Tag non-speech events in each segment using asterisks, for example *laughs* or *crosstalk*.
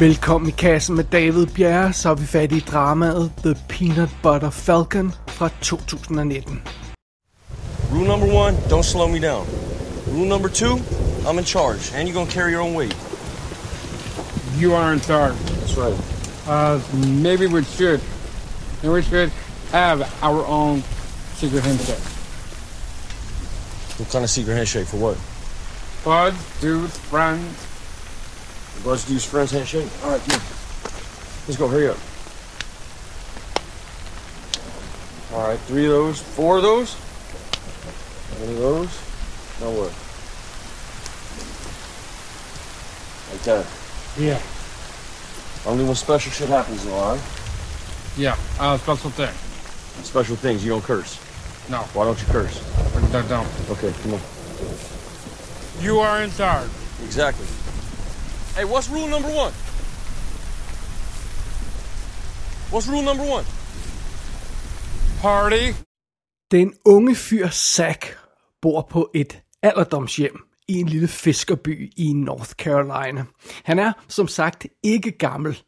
Velkommen i kassen med David Bjerre, så er vi fat i dramaet The Peanut Butter Falcon fra 2019. Rule number one, don't slow me down. Rule number two, I'm in charge, and you're gonna carry your own weight. You are in charge. That's right. Uh, maybe we should. Maybe we should have our own secret handshake. What kind of secret handshake for what? Buds, dudes, friends. Let's do friends handshake. All right. Let's go. Hurry up. All right, three of those, four of those. Any of those? No what? Like that. Yeah. Only when special shit happens, though, all right? Yeah. Uh, special thing. Special things, you don't curse. No, Why don't you curse? I don't. Okay, come on. You are in charge. Exactly. Hey, what's rule number one? What's rule number one? Party. Den unge fyr Zack bor på et alderdomshjem i en lille fiskerby i North Carolina. Han er, som sagt, ikke gammel.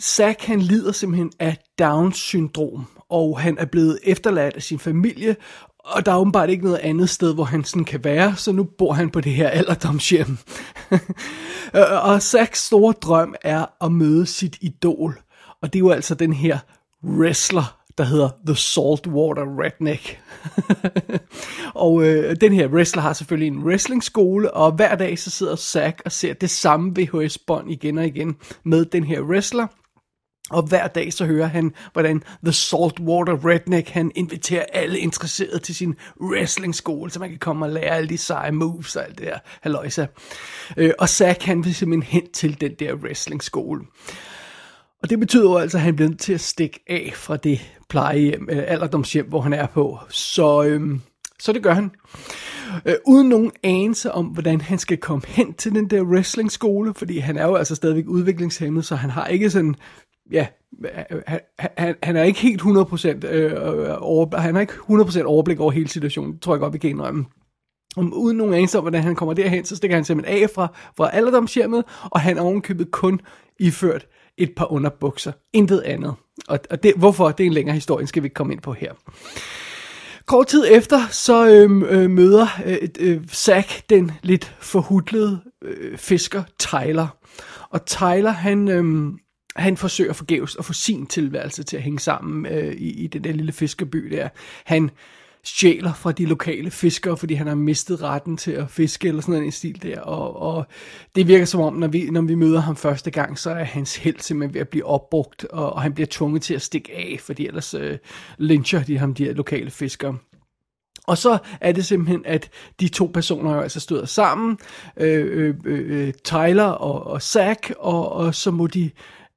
Zack han lider simpelthen af Down syndrom, og han er blevet efterladt af sin familie, og der er åbenbart ikke noget andet sted, hvor han sådan kan være, så nu bor han på det her alderdomshjem. *laughs* og Zacks store drøm er at møde sit idol, og det er jo altså den her wrestler, der hedder The Saltwater Redneck. *laughs* og øh, den her wrestler har selvfølgelig en wrestlingskole, og hver dag så sidder Zack og ser det samme VHS-bånd igen og igen med den her wrestler. Og hver dag så hører han, hvordan The Saltwater Redneck, han inviterer alle interesserede til sin wrestlingskole, så man kan komme og lære alle de seje moves og alt det der halløjsa. Øh, og Zack, han vil simpelthen hen til den der wrestlingskole. Og det betyder jo altså, at han bliver nødt til at stikke af fra det plejehjem, øh, alderdomshjem, hvor han er på. Så, øhm, så det gør han. Øh, uden nogen anelse om, hvordan han skal komme hen til den der wrestlingskole, fordi han er jo altså stadigvæk udviklingshemmet, så han har ikke sådan, ja, han, han, han er ikke helt 100% øh, over, han har ikke 100% overblik over hele situationen, det tror jeg godt, vi kan indrømme. Om, uden nogen anelse om, hvordan han kommer derhen, så stikker han simpelthen af fra, fra alderdomshjemmet, og han er ovenkøbet kun iført et par underbukser. Intet andet. Og, og det, hvorfor, det er en længere historie, skal vi ikke komme ind på her. Kort tid efter, så øh, øh, møder øh, øh, Zack den lidt forhudlede øh, fisker Tyler. Og Tyler, han, øh, han forsøger forgæves at få sin tilværelse til at hænge sammen øh, i, i den der lille fiskerby der. Han stjæler fra de lokale fiskere, fordi han har mistet retten til at fiske, eller sådan en stil der, og, og det virker som om, når vi, når vi møder ham første gang, så er hans held simpelthen ved at blive opbrugt, og, og han bliver tvunget til at stikke af, fordi ellers øh, lyncher de ham, de her lokale fiskere. Og så er det simpelthen, at de to personer jo altså støder sammen, øh, øh, øh, øh Tyler og, og Zack, og, og så må de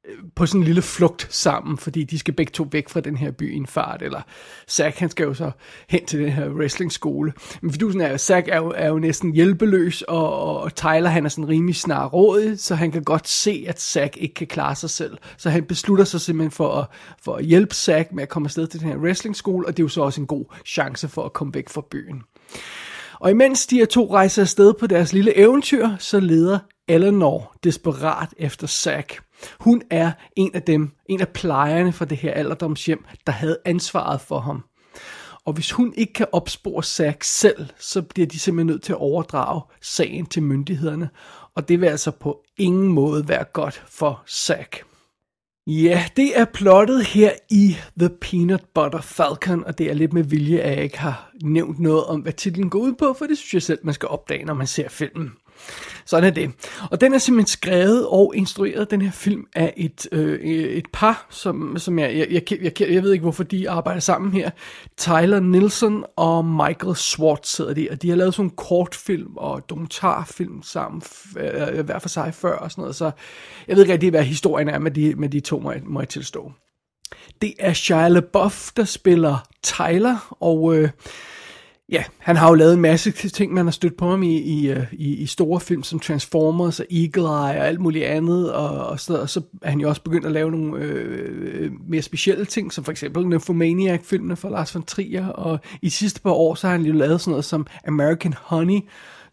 Øh, på sådan en lille flugt sammen, fordi de skal begge to væk fra den her by i en fart, eller Zack, han skal jo så hen til den her wrestling-skole. Men fidusen er, Zack er jo, er jo næsten hjælpeløs, og, og Tyler, han er sådan rimelig snarrådig, så han kan godt se, at Zack ikke kan klare sig selv. Så han beslutter sig simpelthen for at, for at hjælpe Zack med at komme afsted til den her wrestling-skole, og det er jo så også en god chance for at komme væk fra byen. Og imens de her to rejser afsted på deres lille eventyr, så leder Eleanor desperat efter Zack. Hun er en af dem, en af plejerne fra det her alderdomshjem, der havde ansvaret for ham. Og hvis hun ikke kan opspore Zack selv, så bliver de simpelthen nødt til at overdrage sagen til myndighederne. Og det vil altså på ingen måde være godt for Zack. Ja, det er plottet her i The Peanut Butter Falcon, og det er lidt med vilje, at jeg ikke har nævnt noget om, hvad titlen går ud på, for det synes jeg selv, man skal opdage, når man ser filmen. Sådan er det. Og den er simpelthen skrevet og instrueret, den her film, af et, øh, et par, som, som jeg, jeg, jeg, jeg, jeg ved ikke, hvorfor de arbejder sammen her. Tyler Nielsen og Michael Schwartz sidder de, og de har lavet sådan en kortfilm og dokumentarfilm sammen, øh, øh, hver for sig før og sådan noget, så jeg ved ikke rigtig, hvad historien er med de, med de to, må jeg, må jeg tilstå. Det er Shia LaBeouf, der spiller Tyler, og... Øh, Ja, han har jo lavet en masse ting, man har stødt på ham i, i, øh, i, i store film som Transformers og Eagle Eye og alt muligt andet, og, og, så, og så er han jo også begyndt at lave nogle øh, mere specielle ting, som for eksempel Nymphomaniac-filmene fra Lars von Trier, og i sidste par år, så har han jo lavet sådan noget som American Honey,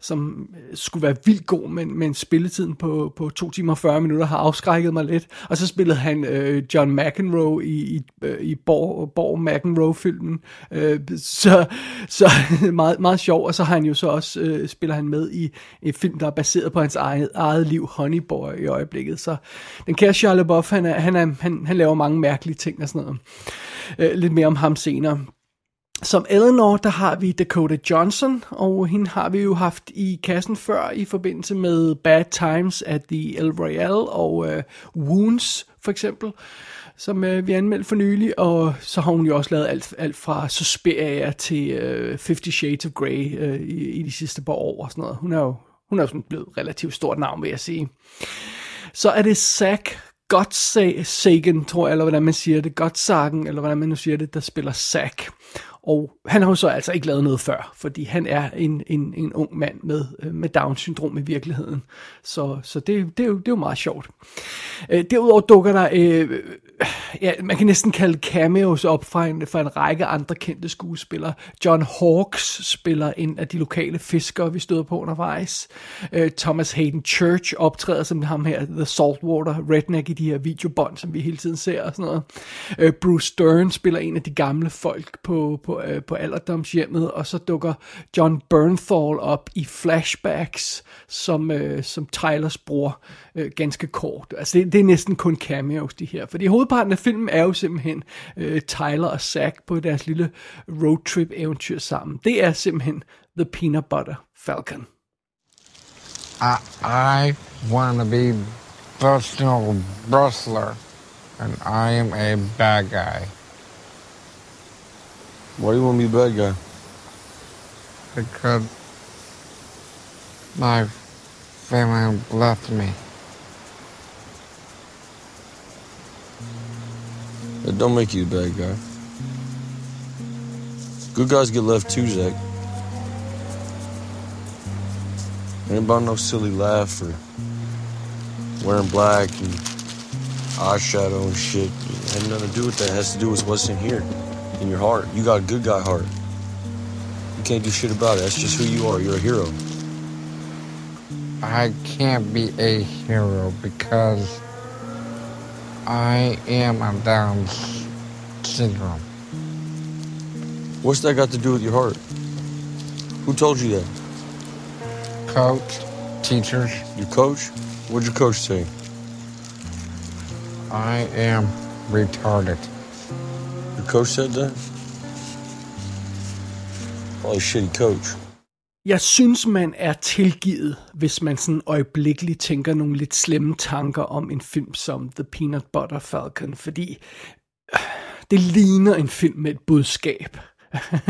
som øh, skulle være vildt god, men, men spilletiden på, på 2 timer og 40 minutter har afskrækket mig lidt. Og så spillede han øh, John McEnroe i, i, øh, i Borg, Borg McEnroe-filmen. Øh, så så *laughs* meget, meget sjov, og så har han jo så også, øh, spiller han med i en film, der er baseret på hans eget, eget liv, Honeyboy, i øjeblikket. Så den kære Charlie Buff, han, er, han, er, han, han laver mange mærkelige ting og sådan noget. Øh, lidt mere om ham senere. Som Eleanor, der har vi Dakota Johnson, og hende har vi jo haft i kassen før i forbindelse med Bad Times at the El Royale og øh, Wounds for eksempel, som øh, vi anmeldte for nylig, og så har hun jo også lavet alt, alt fra Suspiria til uh, Fifty Shades of Grey øh, i, i de sidste par år og sådan noget. Hun er jo hun er jo sådan blevet relativt stort navn, vil jeg sige. Så er det Zack Godsagen, tror jeg, eller hvordan man siger det, Godsagen, eller hvordan man nu siger det, der spiller Zack. Og han har jo så altså ikke lavet noget før, fordi han er en, en, en ung mand med, øh, med Down-syndrom i virkeligheden. Så, så det, det, er jo, det er jo meget sjovt. Øh, derudover dukker der, øh, ja, man kan næsten kalde cameos op fra en, fra en række andre kendte skuespillere. John Hawkes spiller en af de lokale fiskere, vi støder på undervejs. Øh, Thomas Hayden Church optræder som ham her, The Saltwater Redneck i de her videobånd, som vi hele tiden ser og sådan noget. Øh, Bruce Stern spiller en af de gamle folk på, på på, øh, på alderdomshjemmet, og så dukker John Bernthal op i flashbacks, som, øh, som Tylers bror øh, ganske kort. Altså det, det er næsten kun cameos, de her. Fordi hovedparten af filmen er jo simpelthen øh, Tyler og Zack på deres lille roadtrip eventyr sammen. Det er simpelthen The Peanut Butter Falcon. I, I want to be personal Brustler, and I am a bad guy. Why do you want to be the bad guy? Because my family left me. That don't make you a bad guy. Good guys get left too, Zach. Ain't about no silly laugh or wearing black and eyeshadow and shit. It had nothing to do with that. It has to do with what's in here. in your heart. You got a good guy heart. You can't do shit about it. That's just who you are. You're a hero. I can't be a hero because I am on Down syndrome. What's that got to do with your heart? Who told you that? Coach, teachers. Your coach? What'd your coach say? I am retarded. Your coach said that? Probably shitty coach. Jeg synes, man er tilgivet, hvis man sådan øjeblikkeligt tænker nogle lidt slemme tanker om en film som The Peanut Butter Falcon, fordi øh, det ligner en film med et budskab.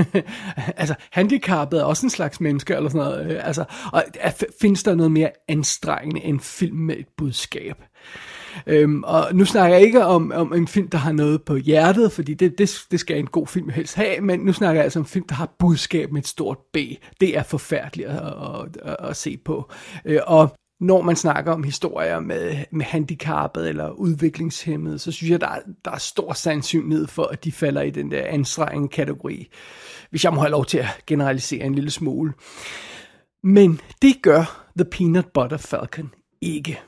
*laughs* altså, handicappet er også en slags menneske, eller sådan noget. Øh, altså, og øh, findes der noget mere anstrengende end film med et budskab? Øhm, og nu snakker jeg ikke om, om en film, der har noget på hjertet, fordi det, det, det skal en god film helst have, men nu snakker jeg altså om en film, der har budskab med et stort B. Det er forfærdeligt at, at, at, at se på. Øh, og når man snakker om historier med, med handicappet eller udviklingshemmede, så synes jeg, der er, der er stor sandsynlighed for, at de falder i den der anstrengende kategori, hvis jeg må have lov til at generalisere en lille smule. Men det gør The Peanut Butter Falcon ikke.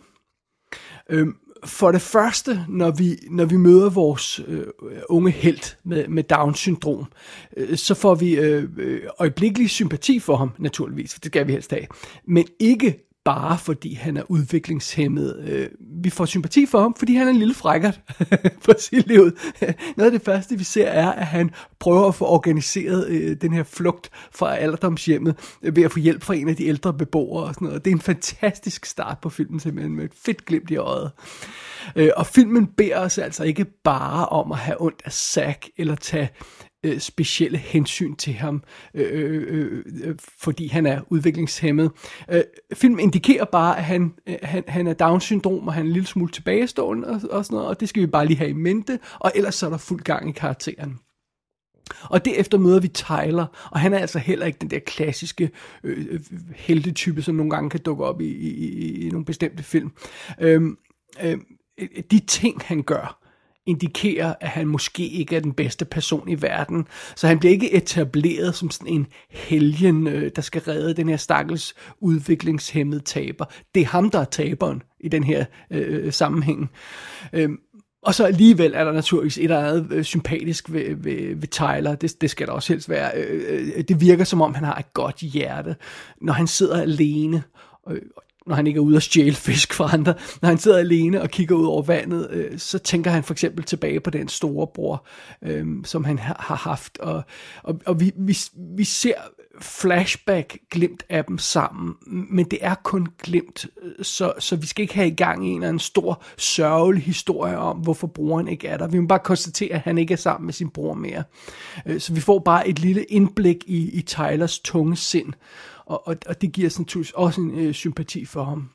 Øhm, for det første, når vi, når vi møder vores øh, unge held med, med Down-syndrom, øh, så får vi øh, øh øjeblikkelig sympati for ham, naturligvis, for det skal vi helst have, men ikke bare fordi han er udviklingshemmet. Øh, vi får sympati for ham, fordi han er en lille frækkert på sit liv. Noget af det første, vi ser, er, at han prøver at få organiseret øh, den her flugt fra alderdomshjemmet øh, ved at få hjælp fra en af de ældre beboere og sådan noget. Det er en fantastisk start på filmen, simpelthen med et fedt glimt i øjet. Øh, og filmen beder os altså ikke bare om at have ondt af Zack, eller tage øh, specielle hensyn til ham, øh, øh, øh, øh fordi han er udviklingshemmet. Øh, filmen indikerer bare, at han, øh, han, han er Down-syndrom, og han er en lille smule tilbagestående og, og sådan noget, og det skal vi bare lige have i mente, og ellers så er der fuld gang i karakteren. Og derefter møder vi Tyler, og han er altså heller ikke den der klassiske øh, øh heltetype, som nogle gange kan dukke op i, i, i, i nogle bestemte film. Øh, øh, de ting, han gør, indikerer, at han måske ikke er den bedste person i verden. Så han bliver ikke etableret som sådan en helgen, øh, der skal redde den her stakkels udviklingshemmede taber. Det er ham, der er taberen i den her øh, øh, sammenhæng. Øhm, og så alligevel er der naturligvis et eller andet øh, sympatisk ved, ved, ved Tyler. Det, det skal der også helst være. Øh, øh det virker som om, han har et godt hjerte, når han sidder alene. Når han ikke er ude og stjæle fisk fra andre, når han sidder alene og kigger ud over vandet, øh, så tænker han for eksempel tilbage på den store bror, øh, som han har, har haft, og, og, og vi, vi, vi ser flashback glimt af dem sammen, men det er kun glimt, så, så vi skal ikke have i gang i en eller anden stor sørgelig historie om, hvorfor broren ikke er der. Vi må bare konstatere, at han ikke er sammen med sin bror mere. Øh, så vi får bare et lille indblik i, i Tylers tunge sind, og, og, og det giver sådan, også en øh, sympati for ham.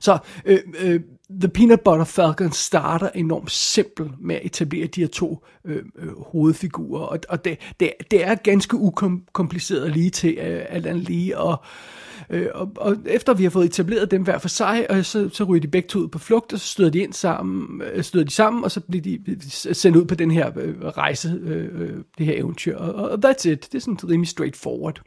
Så øh, øh, The Peanut Butter Falcon starter enormt simpelt med at etablere de her to øh, øh, hovedfigurer, og, og det, det, det er ganske ukompliceret lige til øh, alt andet lige, og, øh, og, og efter vi har fået etableret dem hver for sig, og så, så ryger de begge to ud på flugt, og så støder de ind sammen, øh, støder de sammen, og så bliver de øh, sendt ud på den her øh, rejse, øh, øh, det her eventyr, og, og that's it. Det er sådan rimelig straightforward.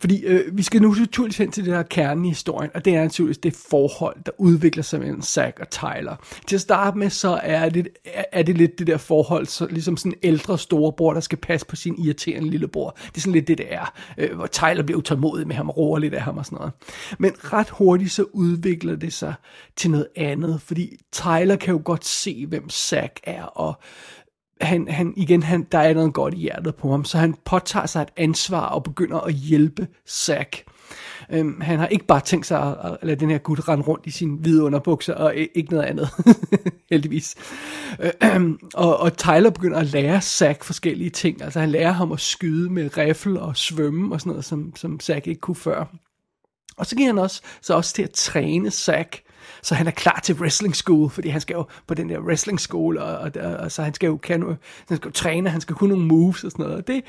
Fordi øh, vi skal nu naturligvis hen til det her kerne i historien, og det er naturligvis det forhold, der udvikler sig mellem Zack og Tyler. Til at starte med, så er det, er det lidt det der forhold, så ligesom sådan en ældre storebror, der skal passe på sin irriterende lillebror. Det er sådan lidt det, det er, øh, hvor Tyler bliver utålmodig med ham og roer lidt af ham og sådan noget. Men ret hurtigt så udvikler det sig til noget andet, fordi Tyler kan jo godt se, hvem Zack er, og han, han, igen, han, der er noget godt i hjertet på ham, så han påtager sig et ansvar og begynder at hjælpe Zack. Øhm, han har ikke bare tænkt sig at, at lade den her gut rende rundt i sine hvide underbukser og ikke noget andet, *laughs* heldigvis. Øhm, og, og Tyler begynder at lære Zack forskellige ting. Altså han lærer ham at skyde med riffel og svømme og sådan noget, som, som Zack ikke kunne før. Og så giver han også, så også til at træne Zack så han er klar til wrestling school, fordi han skal jo på den der wrestling school, og, og, og, og så han skal jo, kan, han skal jo træne, han skal kunne nogle moves og sådan noget. Det,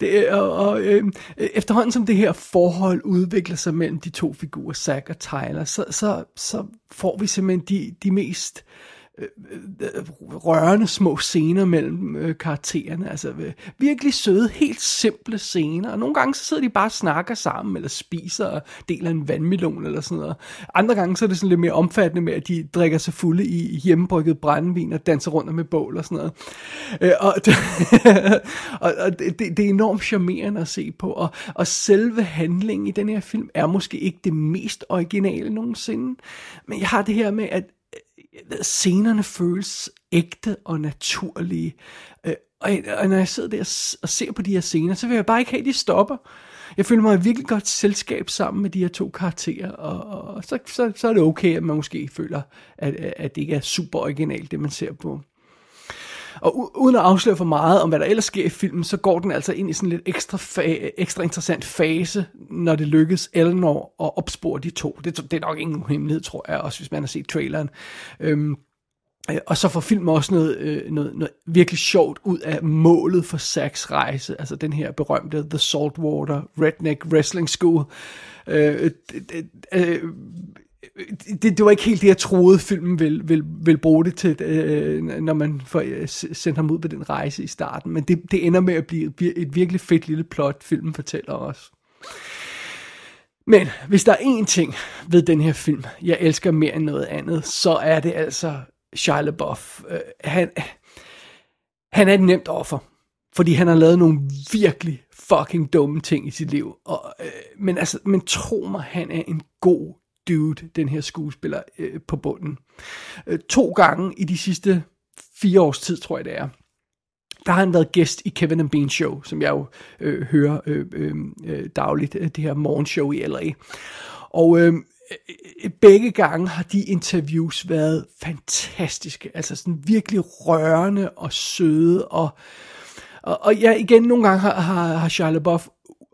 det, og, og øh, efterhånden som det her forhold udvikler sig mellem de to figurer, Zack og Tyler, så, så, så får vi simpelthen de, de mest øh, Øh, øh, øh, rørende små scener mellem øh, karaktererne. Altså øh, virkelig søde, helt simple scener. Og nogle gange så sidder de bare og snakker sammen, eller spiser og deler en vandmelon eller sådan noget. Andre gange så er det sådan lidt mere omfattende med, at de drikker sig fulde i hjemmebrygget brændevin og danser rundt med bål og sådan noget. Øh, og det, *laughs* og, og det, det er enormt charmerende at se på. Og, og selve handlingen i den her film er måske ikke det mest originale nogensinde. Men jeg har det her med, at scenerne føles ægte og naturlige. Øh, og, og når jeg sidder der og ser på de her scener, så vil jeg bare ikke have, at de stopper. Jeg føler mig i virkelig godt selskab sammen med de her to karakterer, og, og så, så, så er det okay, at man måske føler, at, at det ikke er super originalt, det man ser på. Og uden at afsløre for meget om, hvad der ellers sker i filmen, så går den altså ind i sådan en lidt ekstra, fa- ekstra interessant fase, når det lykkes Eleanor at opspore de to. Det, det er nok ingen hemmelighed, tror jeg, også hvis man har set traileren. Øhm, øh, og så får filmen også noget, øh, noget, noget virkelig sjovt ud af målet for Zacks rejse, altså den her berømte The Saltwater Redneck Wrestling School. Øh, øh, Øh, det, det var ikke helt det, jeg troede, filmen ville, ville, ville bruge det til, øh, når man får øh, sendt ham ud på den rejse i starten. Men det, det ender med at blive et virkelig fedt lille plot, filmen fortæller os. Men hvis der er én ting ved den her film, jeg elsker mere end noget andet, så er det altså Shia LaBeouf. Øh, han, han er et nemt offer, fordi han har lavet nogle virkelig fucking dumme ting i sit liv. Og, øh, men, altså, men tro mig, han er en god dude, den her skuespiller, øh, på bunden. Øh, to gange i de sidste fire års tid, tror jeg det er, der har han været gæst i Kevin and Bean Show, som jeg jo øh, hører øh, øh, øh dagligt, øh, det her morgenshow i LA. Og øh, øh, begge gange har de interviews været fantastiske, altså sådan virkelig rørende og søde, og, og, og ja, igen, nogle gange har, har, har Charlie Buff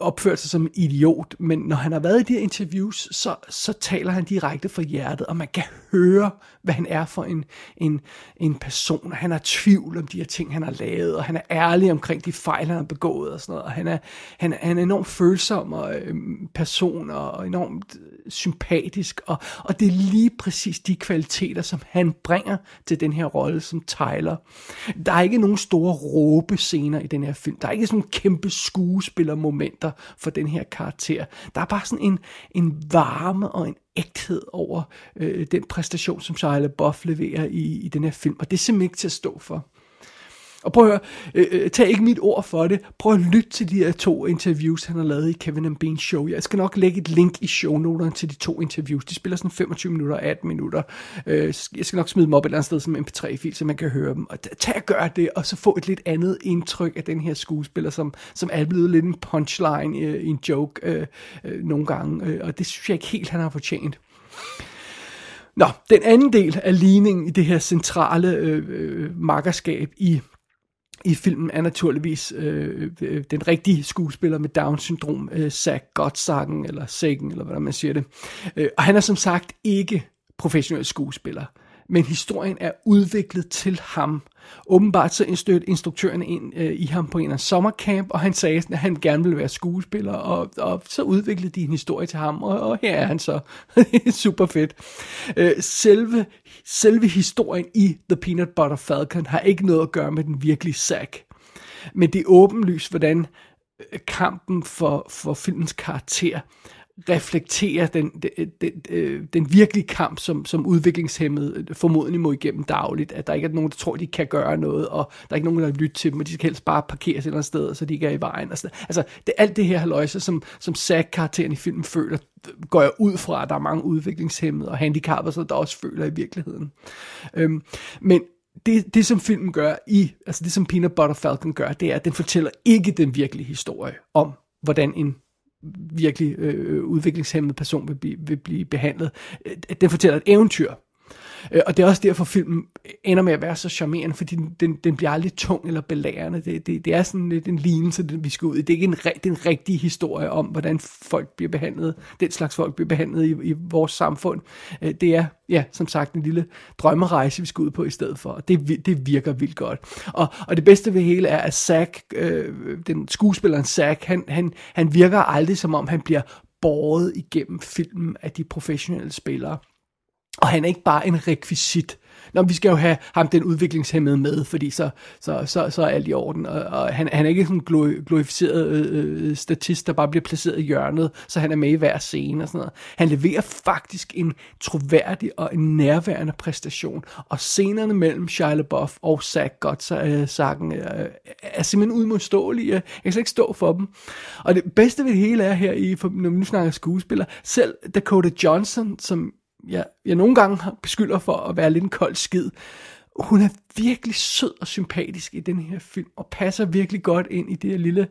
opført sig som en idiot, men når han har været i de her interviews, så, så taler han direkte fra hjertet, og man kan høre, hvad han er for en, en, en person. Han har tvivl om de her ting, han har lavet, og han er ærlig omkring de fejl, han har begået og sådan noget. Og han er, han, han er enormt følsom og, øh, person og enormt sympatisk, og, og det er lige præcis de kvaliteter, som han bringer til den her rolle som Tyler. Der er ikke nogen store råbescener i den her film. Der er ikke sådan kæmpe skuespillermomenter for den her karakter. Der er bare sådan en, en varme og en ægthed over øh, den præstation, som Shia LaBeouf leverer i, i den her film, og det er simpelthen ikke til at stå for. Og prøv at høre, øh, øh, tag ikke mit ord for det. Prøv at lytte til de her to interviews, han har lavet i Kevin and Bean show. Jeg skal nok lægge et link i shownoterne til de to interviews. De spiller sådan 25 minutter og 18 minutter. Øh, jeg skal nok smide dem op et eller andet sted som mp3-fil, så man kan høre dem. Og tag og gør det, og så få et lidt andet indtryk af den her skuespiller, som, som er blevet lidt en punchline øh, i en joke øh, øh, nogle gange. Øh, og det synes jeg ikke helt, han har fortjent. Nå, den anden del af ligningen i det her centrale øh, øh, makkerskab i i filmen er naturligvis øh, øh den rigtige skuespiller med Down-syndrom, øh, Zach Gottsagen, eller Sagen, eller hvordan man siger det. Øh, og han er som sagt ikke professionel skuespiller men historien er udviklet til ham. Åbenbart så stødte instruktøren ind øh, i ham på en af sommercamp, og han sagde, at han gerne ville være skuespiller, og, og så udviklede de en historie til ham, og, og her er han så. *laughs* Super fedt. Øh, selve, selve historien i The Peanut Butter Falcon har ikke noget at gøre med den virkelige Zack. Men det er åbenlyst, hvordan øh, kampen for, for filmens karakter reflekterer den, den, den, den virkelige kamp, som, som udviklingshemmede øh, formodentlig må igennem dagligt. At der ikke er nogen, der tror, de kan gøre noget, og der er ikke nogen, der lytter til dem, og de skal helst bare parkeres et eller andet sted, så de ikke er i vejen. Altså, altså det, alt det her haløjse, som, som Zack-karakteren i filmen føler, går jeg ud fra, at der er mange udviklingshemmede og handicappede, så der også føler i virkeligheden. Øhm, men det, det, som filmen gør i, altså det, som Peanut Butter Falcon gør, det er, at den fortæller ikke den virkelige historie om, hvordan en virkelig øh, øh udviklingshemmet person vil blive, vil blive behandlet. Øh, Den fortæller et eventyr. Øh, og det er også derfor, filmen ender med at være så charmerende, fordi den, den, den bliver aldrig tung eller belærende. Det, det, det er sådan lidt en lignelse, vi skal ud i. Det er ikke en, det er en rigtig historie om, hvordan folk bliver behandlet, den slags folk bliver behandlet i, i vores samfund. Øh, det er, ja, som sagt, en lille drømmerejse, vi skal ud på i stedet for. Og det, det virker vildt godt. Og, og det bedste ved hele er, at Zack, øh, den skuespilleren Zack, han, han, han virker aldrig som om, han bliver båret igennem filmen af de professionelle spillere. Og han er ikke bare en rekvisit. Nå, vi skal jo have ham, den udviklingshemmede, med, fordi så, så, så, så er alt i orden. Og, og han, han er ikke sådan en glorificeret øh, øh, statist, der bare bliver placeret i hjørnet, så han er med i hver scene og sådan noget. Han leverer faktisk en troværdig og en nærværende præstation. Og scenerne mellem Shia LaBeouf og Zach Gottsagen øh, øh, er simpelthen udmodståelige. Jeg kan slet ikke stå for dem. Og det bedste ved det hele er her, i, når vi nu snakker skuespiller, selv Dakota Johnson, som jeg, jeg nogle gange beskylder for at være lidt en kold skid. Hun er virkelig sød og sympatisk i den her film, og passer virkelig godt ind i det her lille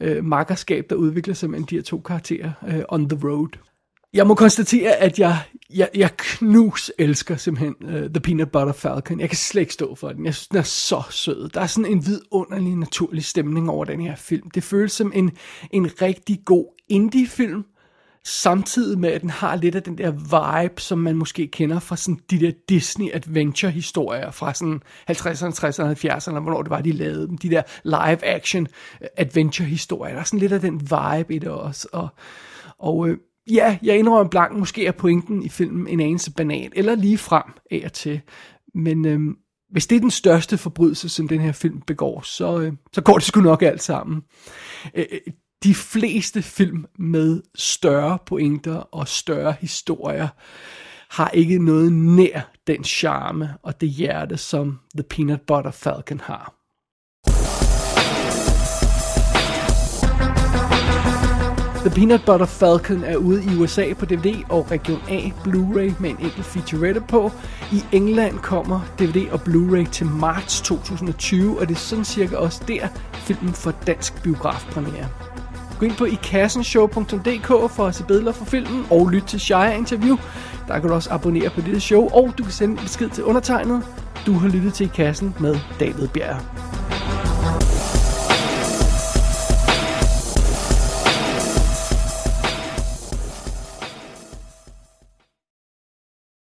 øh, makkerskab, der udvikler sig mellem de her to karakterer øh, on the road. Jeg må konstatere, at jeg, jeg, jeg knus elsker simpelthen uh, The Peanut Butter Falcon. Jeg kan slet ikke stå for den. Jeg synes, den er så sød. Der er sådan en vidunderlig, naturlig stemning over den her film. Det føles som en, en rigtig god indie-film, samtidig med, at den har lidt af den der vibe, som man måske kender fra sådan de der Disney-adventure-historier fra sådan 50'erne, 60'erne, 70'erne, eller hvornår det var, de lavede dem. De der live-action adventure-historier. Der er sådan lidt af den vibe i det også. Og, og øh, ja, jeg indrømmer blank, måske er pointen i filmen en anelse banal, eller lige frem af og til. Men øh, hvis det er den største forbrydelse, som den her film begår, så, øh, så går det sgu nok alt sammen. Øh, øh de fleste film med større pointer og større historier har ikke noget nær den charme og det hjerte, som The Peanut Butter Falcon har. The Peanut Butter Falcon er ude i USA på DVD og Region A Blu-ray med en enkelt featurette på. I England kommer DVD og Blu-ray til marts 2020, og det er sådan cirka også der, filmen får dansk biografpremiere. Gå ind på ikassenshow.dk for at se billeder fra filmen og lytte til Shire interview. Der kan du også abonnere på dette show, og du kan sende en besked til undertegnet. Du har lyttet til I Kassen med David Bjerg.